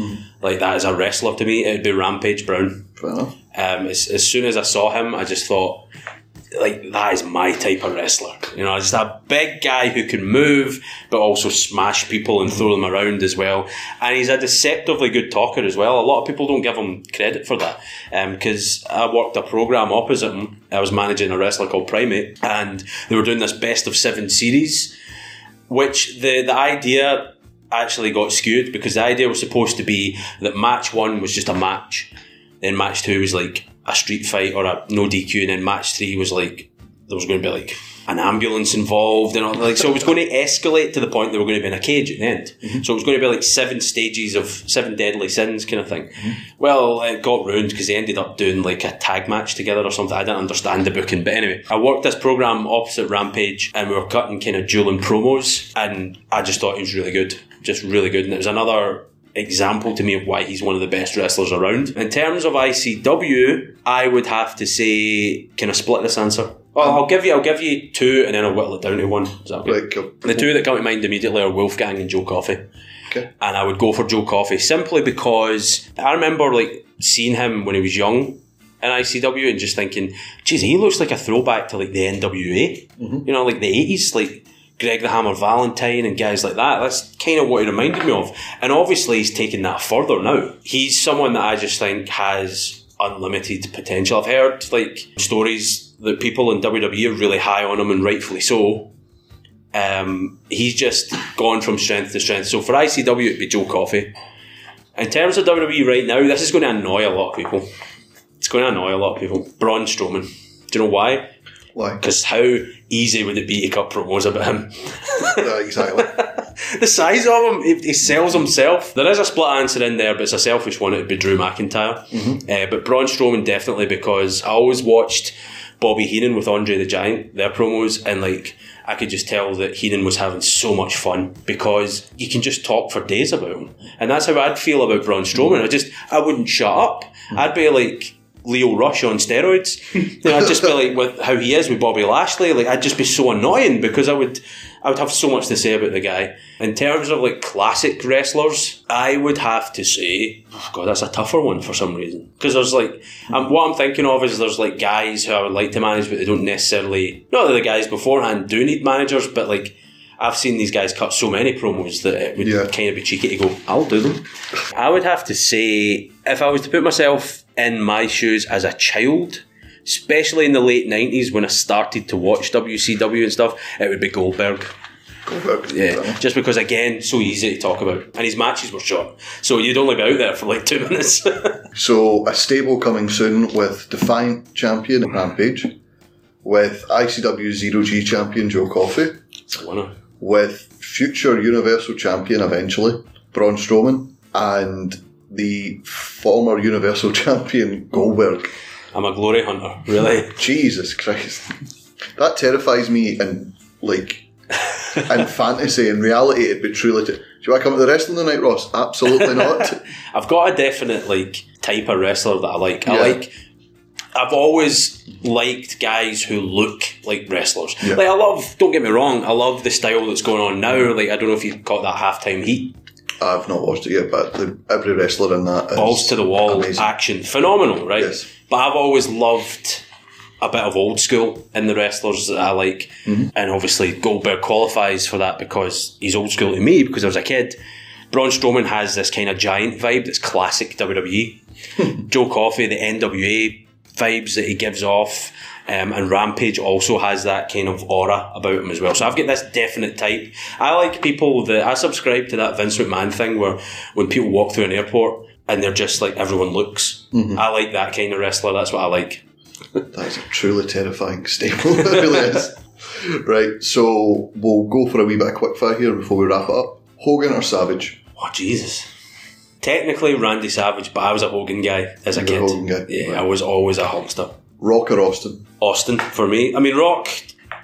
Speaker 1: like that is a wrestler to me. It'd be Rampage Brown.
Speaker 2: Fair enough.
Speaker 1: Um, as, as soon as I saw him, I just thought, like, that is my type of wrestler. You know, just a big guy who can move, but also smash people and throw them around as well. And he's a deceptively good talker as well. A lot of people don't give him credit for that. Um, because I worked a program opposite him. I was managing a wrestler called Primate, and they were doing this best of seven series, which the, the idea actually got skewed because the idea was supposed to be that match one was just a match then match two was like a street fight or a no DQ, and then match three was like there was going to be like an ambulance involved, and all, that, like so it was going to escalate to the point they were going to be in a cage at the end. Mm-hmm. So it was going to be like seven stages of seven deadly sins kind of thing. Mm-hmm. Well, it got ruined because they ended up doing like a tag match together or something. I didn't understand the booking, but anyway, I worked this program opposite Rampage, and we were cutting kind of dueling promos, and I just thought he was really good, just really good, and it was another example to me of why he's one of the best wrestlers around. In terms of ICW, I would have to say, can I split this answer? Well, I'll give you, I'll give you two, and then I'll whittle it down to one. Is that okay?
Speaker 2: Right, uh, cool.
Speaker 1: The two that come to mind immediately are Wolfgang and Joe Coffey.
Speaker 2: Okay.
Speaker 1: And I would go for Joe Coffey simply because I remember like seeing him when he was young in ICW and just thinking, geez, he looks like a throwback to like the NWA. Mm-hmm. You know, like the eighties, like Greg the Hammer Valentine and guys like that. That's kind of what he reminded me of. And obviously he's taken that further now. He's someone that I just think has unlimited potential. I've heard like stories that people in WWE are really high on him and rightfully so um, he's just gone from strength to strength. So for ICW, it'd be Joe Coffey. In terms of WWE right now, this is going to annoy a lot of people. It's going to annoy a lot of people. Braun Strowman. Do you know why?
Speaker 2: Why?
Speaker 1: Because how easy would it be to cut promos about him?
Speaker 2: Yeah, exactly.
Speaker 1: the size of him, he, he sells himself. There is a split answer in there, but it's a selfish one. It'd be Drew McIntyre. Mm-hmm. Uh, but Braun Strowman definitely because I always watched Bobby Heenan with Andre the Giant, their promos, and like I could just tell that Heenan was having so much fun because you can just talk for days about him. And that's how I'd feel about Braun Strowman. Mm-hmm. I just, I wouldn't shut up. Mm-hmm. I'd be like Lio Rush on steroids. you know, I'd just be like with how he is with Bobby Lashley. Like, I'd just be so annoying because I would, I would have so much to say about the guy. In terms of like classic wrestlers, I would have to say, oh God, that's a tougher one for some reason. Because there's like, um, what I'm thinking of is there's like guys who I would like to manage, but they don't necessarily, not that the guys beforehand do need managers, but like, I've seen these guys cut so many promos that it would
Speaker 2: Yeah.
Speaker 1: kind of be cheeky to go, I'll do them. I would have to say, if I was to put myself in my shoes as a child, especially in the late 90s when I started to watch WCW and stuff, it would be Goldberg.
Speaker 2: Goldberg.
Speaker 1: Yeah, just because again, so easy to talk about, and his matches were short, so you'd only be out there for like two minutes.
Speaker 2: So a stable coming soon with Defiant champion Rampage, with ICW Zero G champion Joe Coffey,
Speaker 1: it's a winner.
Speaker 2: with future Universal champion eventually Braun Strowman, and the former Universal champion Goldberg.
Speaker 1: I'm a glory hunter, really.
Speaker 2: Jesus Christ, that terrifies me in like in fantasy. In reality, it'd be truly. T- do you want to come to the wrestling tonight, Ross? Absolutely not.
Speaker 1: I've got a definite like type of wrestler that I like. I like. I've always liked guys who look like wrestlers.
Speaker 2: Yeah.
Speaker 1: Like I love. Don't get me wrong. I love the style that's going on now. Like I don't know if you caught that halftime heat.
Speaker 2: I've not watched it yet, but the, every wrestler in that is
Speaker 1: balls to the wall
Speaker 2: amazing.
Speaker 1: action, phenomenal, right?
Speaker 2: Yes.
Speaker 1: But I've always loved a bit of old school in the wrestlers that I like,
Speaker 2: Mm-hmm.
Speaker 1: and obviously Goldberg qualifies for that because he's old school to me because I was a kid. Braun Strowman has this kind of giant vibe that's classic WWE. Joe Coffey, the NWA vibes that he gives off. Um, and Rampage also has that kind of aura about him as well. So I've got this definite type. I like people that I subscribe to that Vince McMahon thing where when people walk through an airport and they're just like everyone looks. I like that kind of wrestler. That's what I like.
Speaker 2: That is a truly terrifying staple. it really is. Right, so we'll go for a wee bit of quickfire here before we wrap it up. Hogan or Savage?
Speaker 1: Oh Jesus! Technically Randy Savage, but I was a Hogan guy as a
Speaker 2: You
Speaker 1: kid.
Speaker 2: a Hogan guy,
Speaker 1: Yeah,
Speaker 2: right.
Speaker 1: I was always a Hulkster.
Speaker 2: Rock or Austin?
Speaker 1: Austin for me. I mean, Rock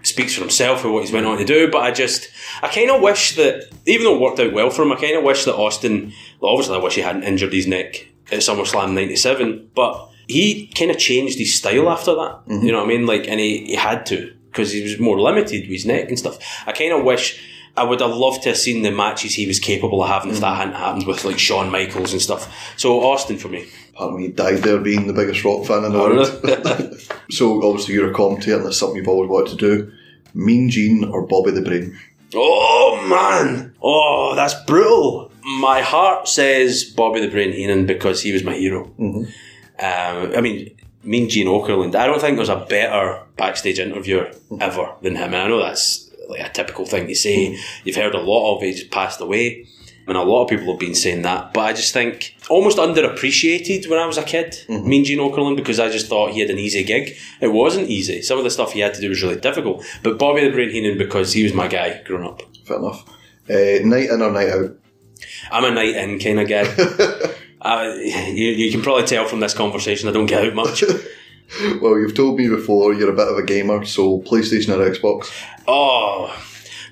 Speaker 1: speaks for himself for what he's went on to do, but I just, I kind of wish that, even though it worked out well for him, I kind of wish that Austin, well, obviously, I wish he hadn't injured his neck at SummerSlam 97, but he kind of changed his style after that. Mm-hmm. You know what I mean? Like, and he, he had to because he was more limited with his neck and stuff. I kind of wish. I would have loved to have seen the matches he was capable of having if mm-hmm. that hadn't happened with like Shawn Michaels and stuff. So Austin for me.
Speaker 2: Pardon me, died there being the biggest rock fan in the
Speaker 1: Oh,
Speaker 2: world. So obviously you're a commentator and that's something you've always wanted to do. Mean Gene or Bobby the Brain?
Speaker 1: Oh man! Oh, that's brutal. My heart says Bobby the Brain Heenan because he was my hero. Um, I mean, mean Gene Okerlund. I don't think there's a better backstage interviewer ever than him. And I know that's like a typical thing to say. You've heard a lot of. He just passed away. And a lot of people have been saying that, but I just think almost underappreciated when I was a kid. Mean Gene Okerlund because I just thought he had an easy gig. It wasn't easy. Some of the stuff he had to do was really difficult. But Bobby the Brain Heenan because he was my guy growing up.
Speaker 2: Fair enough. Uh, night in or night out?
Speaker 1: I'm a night in kind of guy. uh, you, you can probably tell from this conversation I don't get out much.
Speaker 2: Well, you've told me before you're a bit of a gamer, so PlayStation or Xbox?
Speaker 1: Oh,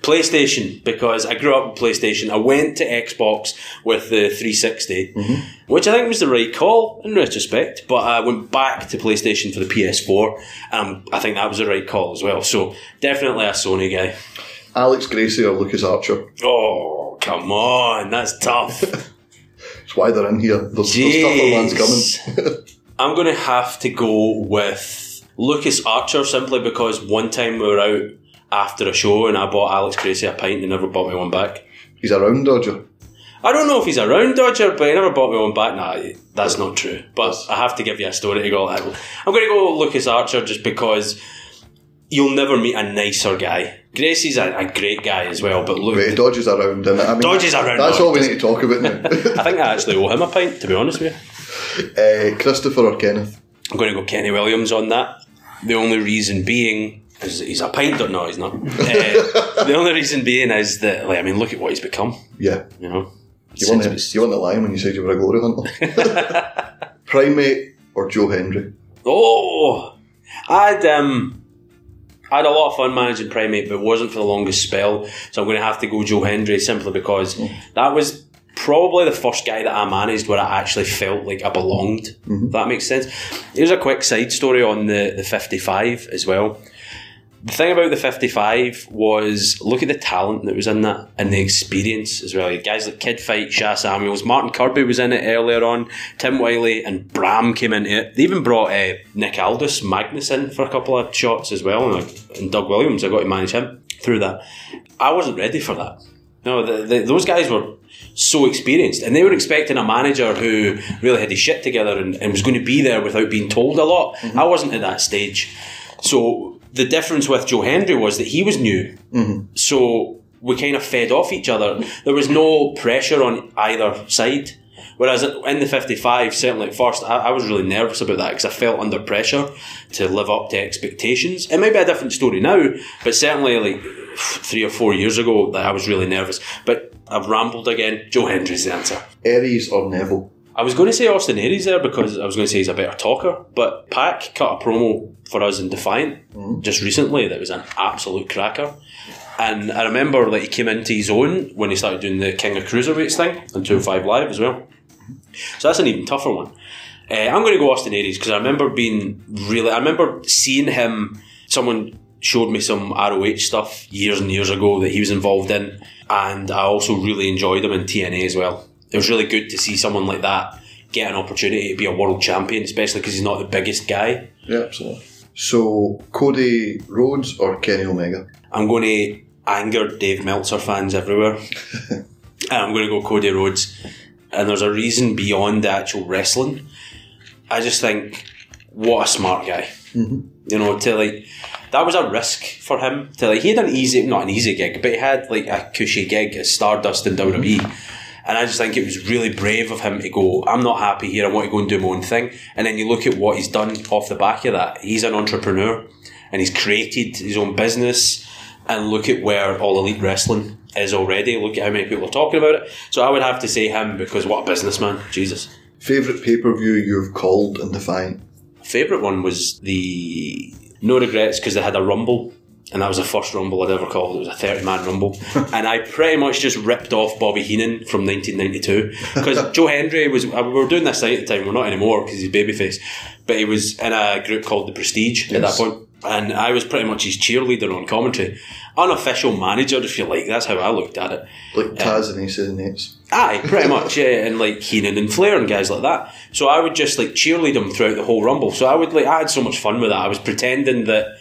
Speaker 1: PlayStation because I grew up with PlayStation. I went to Xbox with the 360, mm-hmm. which I think was the right call in retrospect. But I went back to PlayStation for the PS4, and I think that was the right call as well. So definitely a Sony guy.
Speaker 2: Alex Gracie or Lucas Archer?
Speaker 1: Oh, come on, that's tough.
Speaker 2: That's why they're in here. There's, there's tougher ones coming.
Speaker 1: I'm going to have to go with Lucas Archer simply because one time we were out after a show and I bought Alex Gracie a pint and never bought me one back.
Speaker 2: He's a round dodger.
Speaker 1: I don't know if he's a round dodger, but he never bought me one back. Nah, that's not true. But I have to give you a story to go. I'm going to go Lucas Archer just because you'll never meet a nicer guy. Gracie's a, a great guy as well, but look,
Speaker 2: he dodges around, and I mean,
Speaker 1: Dodges around,
Speaker 2: That's all we need to talk about now.
Speaker 1: I think I actually owe him a pint, to be honest with you.
Speaker 2: uh, Christopher or Kenneth?
Speaker 1: I'm going to go Kenny Williams on that. The only reason being that he's a pint. No, he's not. Uh, the only reason being is that, like, I mean, look at what he's become.
Speaker 2: Yeah.
Speaker 1: You know,
Speaker 2: You weren't, the, you weren't the line when you said you were a glory hunter. Primate or Joe Hendry?
Speaker 1: Oh, I'd um, I had a lot of fun managing Primate, but it wasn't for the longest spell. So I'm going to have to go Joe Hendry simply because that was probably the first guy that I managed where I actually felt like I belonged. If that makes sense. Here's a quick side story on the, the 55 as well. The thing about the 55 was look at the talent that was in that and the experience as well. Guys like Kid Fite, Sha Samuels, Martin Kirby was in it earlier on, Tim Wiley and Bram came into it. They even brought uh, Nick Aldis Magnus in for a couple of shots as well, and, and Doug Williams. I got to manage him through that. I wasn't ready for that. No, the, the, those guys were so experienced, and they were expecting a manager who really had his shit together and, and was going to be there without being told a lot. I wasn't at that stage. So the difference with Joe Hendry was that he was new. Mm-hmm. So we kind of fed off each other. There was no pressure on either side. Whereas in the 55, certainly at first, I, I was really nervous about that because I felt under pressure to live up to expectations. It might be a different story now, but certainly like three or four years ago, that I was really nervous. But I've rambled again. Joe Hendry's the answer.
Speaker 2: Aries or Neville?
Speaker 1: I was going to say Austin Aries there because I was going to say he's a better talker, but Pac cut a promo for us in Defiant just recently that was an absolute cracker. And I remember like he came into his own when he started doing the King of Cruiserweights thing on 205 Live as well. So that's an even tougher one. Uh, I'm going to go Austin Aries because I remember being really. I remember seeing him. Someone showed me some ROH stuff years and years ago that he was involved in, and I also really enjoyed him in TNA as well. It was really good to see someone like that get an opportunity to be a world champion, especially because he's not the biggest guy.
Speaker 2: Yeah, absolutely. So Cody Rhodes or Kenny Omega?
Speaker 1: I'm going to anger Dave Meltzer fans everywhere. and I'm going to go Cody Rhodes. And there's a reason beyond the actual wrestling. I just think, what a smart guy. Mm-hmm. You know, to like, that was a risk for him. To like, he had an easy, not an easy gig, but he had like a cushy gig at Stardust in WWE. And I just think it was really brave of him to go, I'm not happy here, I want to go and do my own thing. And then you look at what he's done off the back of that. He's an entrepreneur and he's created his own business. And look at where All Elite Wrestling is already. Look at how many people are talking about it. So I would have to say him because what a businessman. Jesus.
Speaker 2: Favourite pay per view you've called and Defiant?
Speaker 1: Favourite one was the No Regrets because they had a Rumble. And that was the first Rumble I'd ever called. It was a 30 man Rumble. and I pretty much just ripped off Bobby Heenan from 1992. Because Joe Hendry was, uh, we were doing this thing at the time, we're not anymore because he's babyface. But he was in a group called The Prestige at that point. And I was pretty much his cheerleader on commentary. Unofficial manager, if you like. That's how I looked at it.
Speaker 2: Like Taz and Aces and Eights.
Speaker 1: Aye, pretty much, yeah, and like Heenan and Flair and guys like that. So I would just like cheerlead them throughout the whole rumble. So I would like I had so much fun with that. I was pretending that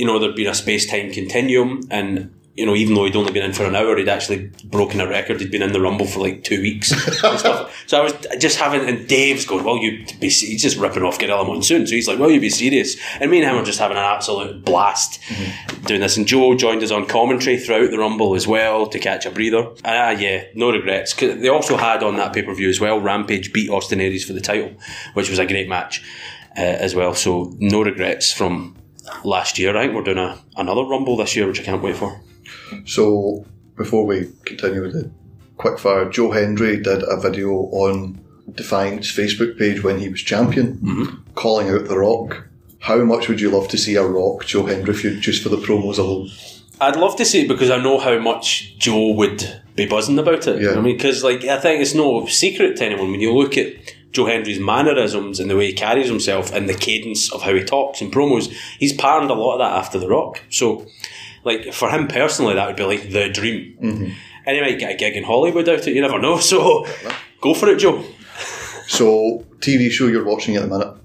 Speaker 1: you know there'd been a space time continuum, and you know even though he'd only been in for an hour, he'd actually broken a record. He'd been in the rumble for like two weeks and stuff. So I was just having, and Dave's going, "Well, you be," he's just ripping off Gorilla Monsoon." So he's like, "Well, you be serious," and me and him were just having an absolute blast doing this. And Joe joined us on commentary throughout the Rumble as well to catch a breather. Ah, yeah, no regrets. 'Cause they also had on that pay per view as well. Rampage beat Austin Aries for the title, which was a great match uh, as well. So no regrets from last year. I think we're doing a, another Rumble this year, which I can't wait for.
Speaker 2: So before we continue with the quickfire, Joe Hendry did a video on Defiant's Facebook page when he was champion, mm-hmm. calling out The Rock. How much would you love to see a Rock Joe Hendry feud just for the promos alone?
Speaker 1: I'd love to see it because I know how much Joe would be buzzing about it.
Speaker 2: Yeah.
Speaker 1: I mean, because like I think it's no secret to anyone when you look at Joe Hendry's mannerisms and the way he carries himself and the cadence of how he talks and promos, he's patterned a lot of that after The Rock. So, like for him personally, that would be like the dream.
Speaker 2: Mm-hmm.
Speaker 1: And he might get a gig in Hollywood out of it. You never know. So, go for it, Joe.
Speaker 2: So, TV show you're watching at the minute?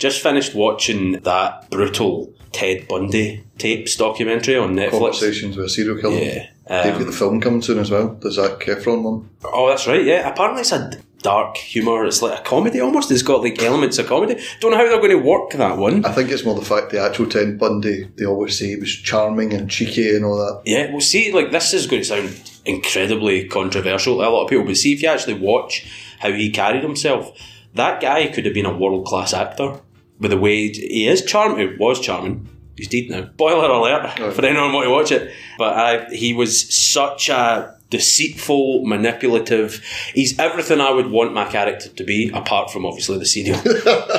Speaker 1: Just finished watching that brutal Ted Bundy tapes documentary on Netflix.
Speaker 2: Conversations with a serial killer.
Speaker 1: Yeah.
Speaker 2: They've
Speaker 1: Um,
Speaker 2: got the film coming soon as well. The Zac Efron one.
Speaker 1: Oh, that's right. Yeah, apparently it's a dark humour. It's like a comedy almost. It's got like elements of comedy. Don't know how they're going to work that one.
Speaker 2: I think it's more the fact the actual Ted Bundy, they always say he was charming and cheeky and all that.
Speaker 1: Yeah, well, see, like this is going to sound incredibly controversial to a lot of people, but see if you actually watch how he carried himself, that guy could have been a world class actor with the way he is charming. He was charming. He's dead now. Spoiler alert for anyone want to watch it. But uh, he was such a deceitful, manipulative. He's everything I would want my character to be, apart from obviously the serial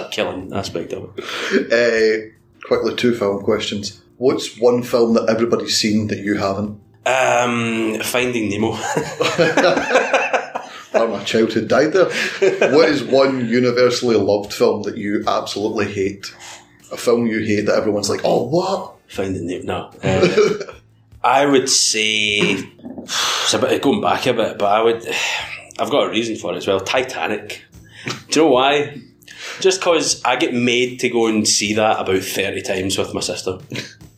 Speaker 1: killing aspect of it.
Speaker 2: Uh, quickly, two film questions. What's one film that everybody's seen that you haven't?
Speaker 1: Um, Finding Nemo.
Speaker 2: Oh, my childhood died there. what is one universally loved film that you absolutely hate? A film you hate that everyone's like, oh, what?
Speaker 1: Finding Nemo. No. Uh, I would say it's a bit going back a bit, but I would. I've got a reason for it as well. Titanic. Do you know why? Just because I get made to go and see that about thirty times with my sister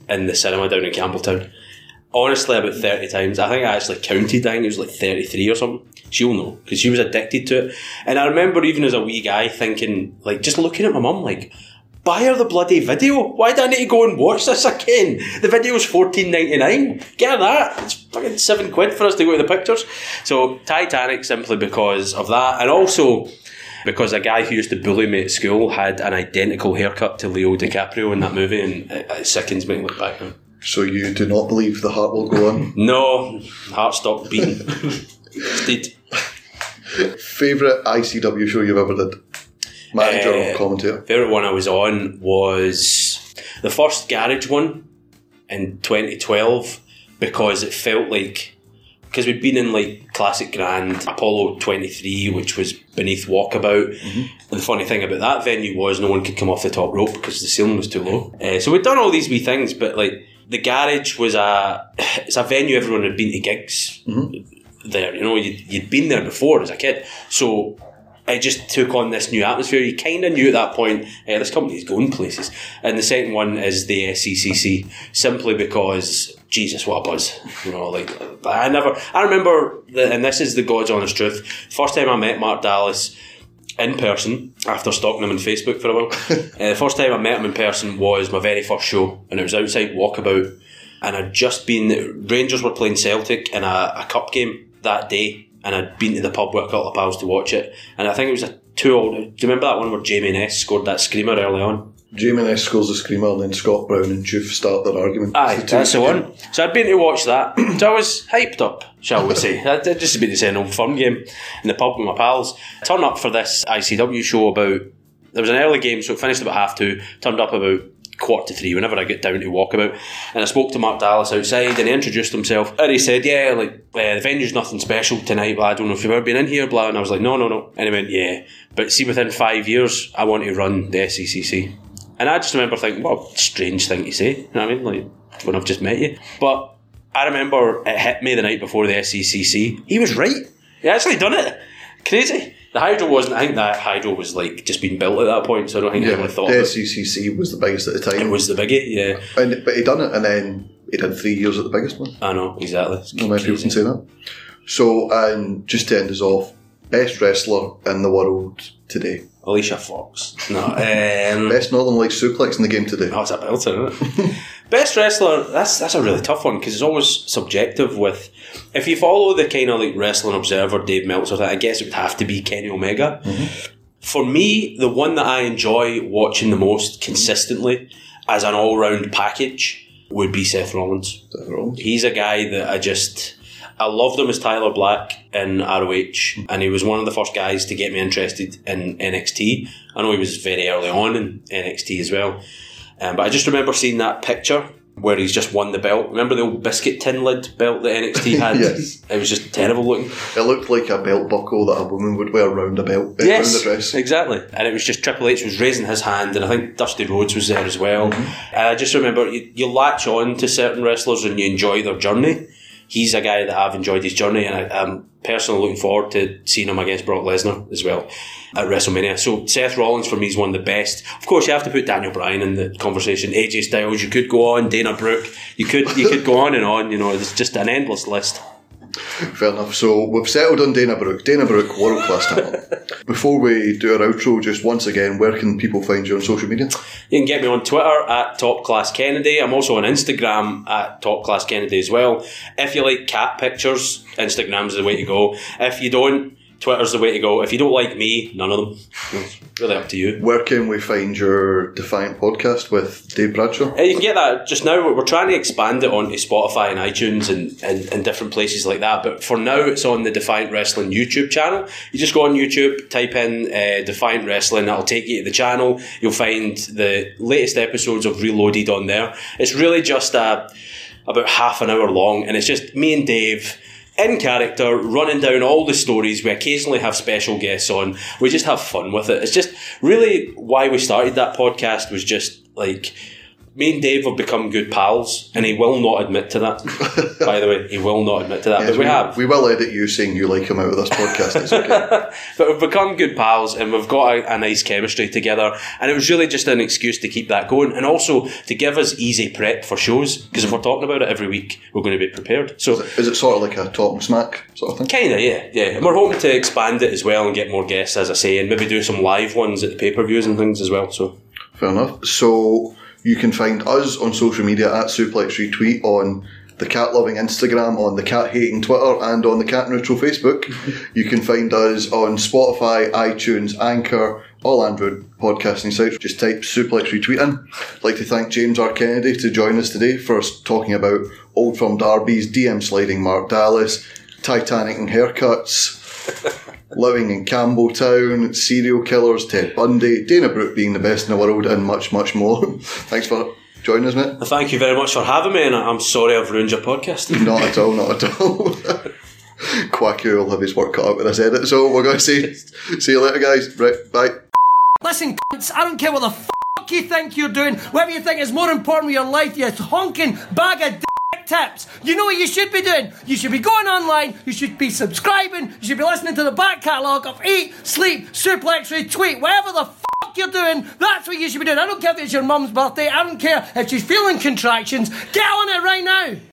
Speaker 1: in the cinema down in Campbeltown. Honestly, about thirty times. I think I actually counted. I think it was like thirty-three or something. She'll know because she was addicted to it. And I remember even as a wee guy thinking, like, just looking at my mum, like, buy her the bloody video. Why do I need to go and watch this again? The video's fourteen ninety nine. Get her that. It's fucking seven quid for us to go to the pictures. So Titanic simply because of that, and also because a guy who used to bully me at school had an identical haircut to Leo DiCaprio in that movie, and it, it sickens me to look back now.
Speaker 2: So you do not believe the heart will go on?
Speaker 1: No, heart stopped beating. Instead.
Speaker 2: Favourite ICW show you've ever did? Manager
Speaker 1: Uh,
Speaker 2: or commentator?
Speaker 1: Favourite one I was on was the first garage one in 2012 because it felt like because we'd been in like classic grand Apollo 23 which was beneath walkabout. And the funny thing about that venue was no one could come off the top rope because the ceiling was too low. Uh, so we'd done all these wee things but like the garage was a it's a venue everyone had been to gigs there you know you'd, you'd been there before as a kid. So it just took on this new atmosphere. You kind of knew at that point, eh, this company's going places. And the second one is the SECC, simply because, Jesus, what a buzz. You know, like, I never, I remember, the, and this is the God's honest truth, first time I met Mark Dallas in person, after stalking him on Facebook for a while, uh, the first time I met him in person was my very first show, and it was outside Walkabout. And I'd just been, Rangers were playing Celtic in a, a cup game that day and I'd been to the pub with a couple of pals to watch it. And I think it was a two old. Do you remember that one where Jamie Ness scored that screamer early on?
Speaker 2: Jamie Ness scores the screamer and then Scott Brown and Juve start their argument.
Speaker 1: Aye,
Speaker 2: The
Speaker 1: that's the one. So I'd been to watch that. So I was hyped up, shall we say. I'd just been to say an old oh, fun game in the pub with my pals. Turn up for this ICW show about. There was an early game, so it finished about half two. Turned up about quarter to three whenever I get down to walkabout. And I spoke to Mark Dallas outside and he introduced himself. And he said, Yeah, like, uh, the venue's nothing special tonight, but I don't know if you've ever been in here, blah. And I was like, No, no, no. And he went, Yeah. But see, within five years, I want to run the SECC. And I just remember thinking, well, strange thing to say. You know what I mean? Like, when I've just met you. But I remember it hit me the night before the SECC. He was right. He actually done it. Crazy. The hydro wasn't. I think that hydro was like just being built at that point, so I don't think anyone thought
Speaker 2: the
Speaker 1: it.
Speaker 2: SECC was the biggest at the time.
Speaker 1: It was the biggest. Yeah,
Speaker 2: and, but he done it and then he did three years at the biggest one.
Speaker 1: I know exactly. It's
Speaker 2: Not many people
Speaker 1: crazy.
Speaker 2: can say that. So, and just to end us off, best wrestler in the world today.
Speaker 1: Alicia Fox. No. Um,
Speaker 2: Best Northern Lights suplex in the game today.
Speaker 1: Oh, it's a belter, isn't it? Best wrestler, that's that's a really tough one because it's always subjective with if you follow the kind of like wrestling observer Dave Meltzer I guess it would have to be Kenny Omega. Mm-hmm. For me, the one that I enjoy watching the most consistently as an all round package would be Seth Rollins. He's a guy that I just I loved him as Tyler Black in ROH, and he was one of the first guys to get me interested in NXT. I know he was very early on in NXT as well, um, but I just remember seeing that picture where he's just won the belt. Remember the old biscuit tin lid belt that NXT had?
Speaker 2: Yes.
Speaker 1: It was just terrible looking.
Speaker 2: It looked like a belt buckle that a woman would wear around a belt, uh,
Speaker 1: Yes,
Speaker 2: around the dress.
Speaker 1: exactly. And it was just Triple H was raising his hand, and I think Dusty Rhodes was there as well. And I just remember you, you latch on to certain wrestlers and you enjoy their journey. He's a guy that I've enjoyed his journey, and I, I'm personally looking forward to seeing him against Brock Lesnar as well at WrestleMania. So Seth Rollins for me is one of the best. Of course, you have to put Daniel Bryan in the conversation. AJ Styles, you could go on. Dana Brooke, you could you could go on and on. You know, it's just an endless list.
Speaker 2: Fair enough. So we've settled on Dana Brooke. Dana Brooke, world class talent. Before we do our outro, just once again, where can people find you on social media?
Speaker 1: You can get me on Twitter at Top Class Kennedy. I'm also on Instagram at Top Class Kennedy as well. If you like cat pictures, Instagram's the way to go. If you don't, Twitter's the way to go. If you don't like me, none of them. It's really up to you.
Speaker 2: Where can we find your Defiant podcast with Dave Bradshaw?
Speaker 1: Uh, you can get that just now. We're trying to expand it onto Spotify and iTunes and, and, and different places like that. But for now, it's on the Defiant Wrestling YouTube channel. You just go on YouTube, type in uh, Defiant Wrestling, that'll take you to the channel. You'll find the latest episodes of Reloaded on there. It's really just uh, about half an hour long, and it's just me and Dave in character, running down all the stories. We occasionally have special guests on. We just have fun with it. It's just really why we started that podcast was just like me and Dave have become good pals, and he will not admit to that. by the way, he will not admit to that,
Speaker 2: Yes,
Speaker 1: but we, have.
Speaker 2: We will edit you saying you like him out of this podcast. It's okay.
Speaker 1: But we've become good pals, and we've got a, a nice chemistry together. And it was really just an excuse to keep that going, and also to give us easy prep for shows. Because if we're talking about it every week, we're going to be prepared. So.
Speaker 2: Is it sort of like a talk and smack sort of thing?
Speaker 1: Kinda, yeah, yeah. And we're hoping to expand it as well and get more guests, as I say, and maybe do some live ones at the pay per views and things as well. So
Speaker 2: Fair enough. So you can find us on social media at Suplex Retweet on the cat loving Instagram, on the cat hating Twitter, and on the cat neutral Facebook. you can find us on Spotify, iTunes, Anchor, all Android podcasting sites. Just type Suplex Retweet in. I'd like to thank James R. Kennedy to join us today for us talking about Old Firm Derbies, DM sliding Mark Dallas, Titanic and haircuts. Living in Campbeltown, serial killers, Ted Bundy, Dana Brooke being the best in the world, and much, much more. Thanks for joining us, mate.
Speaker 1: thank you very much for having me, and I'm sorry I've ruined your podcast.
Speaker 2: Not at all, not at all. Quacky will have his work cut out with this edit, so we're going to see, see you later, guys. Right, bye.
Speaker 3: Listen, cunts, I don't care what the fuck you think you're doing, whatever you think is more important with your life, you honking bag of tips. You know what you should be doing? You should be going online, you should be subscribing, you should be listening to the back catalogue of Eat, Sleep, Suplex, Retweet, whatever the fuck you're doing, that's what you should be doing. I don't care if it's your mum's birthday, I don't care if she's feeling contractions, get on it right now!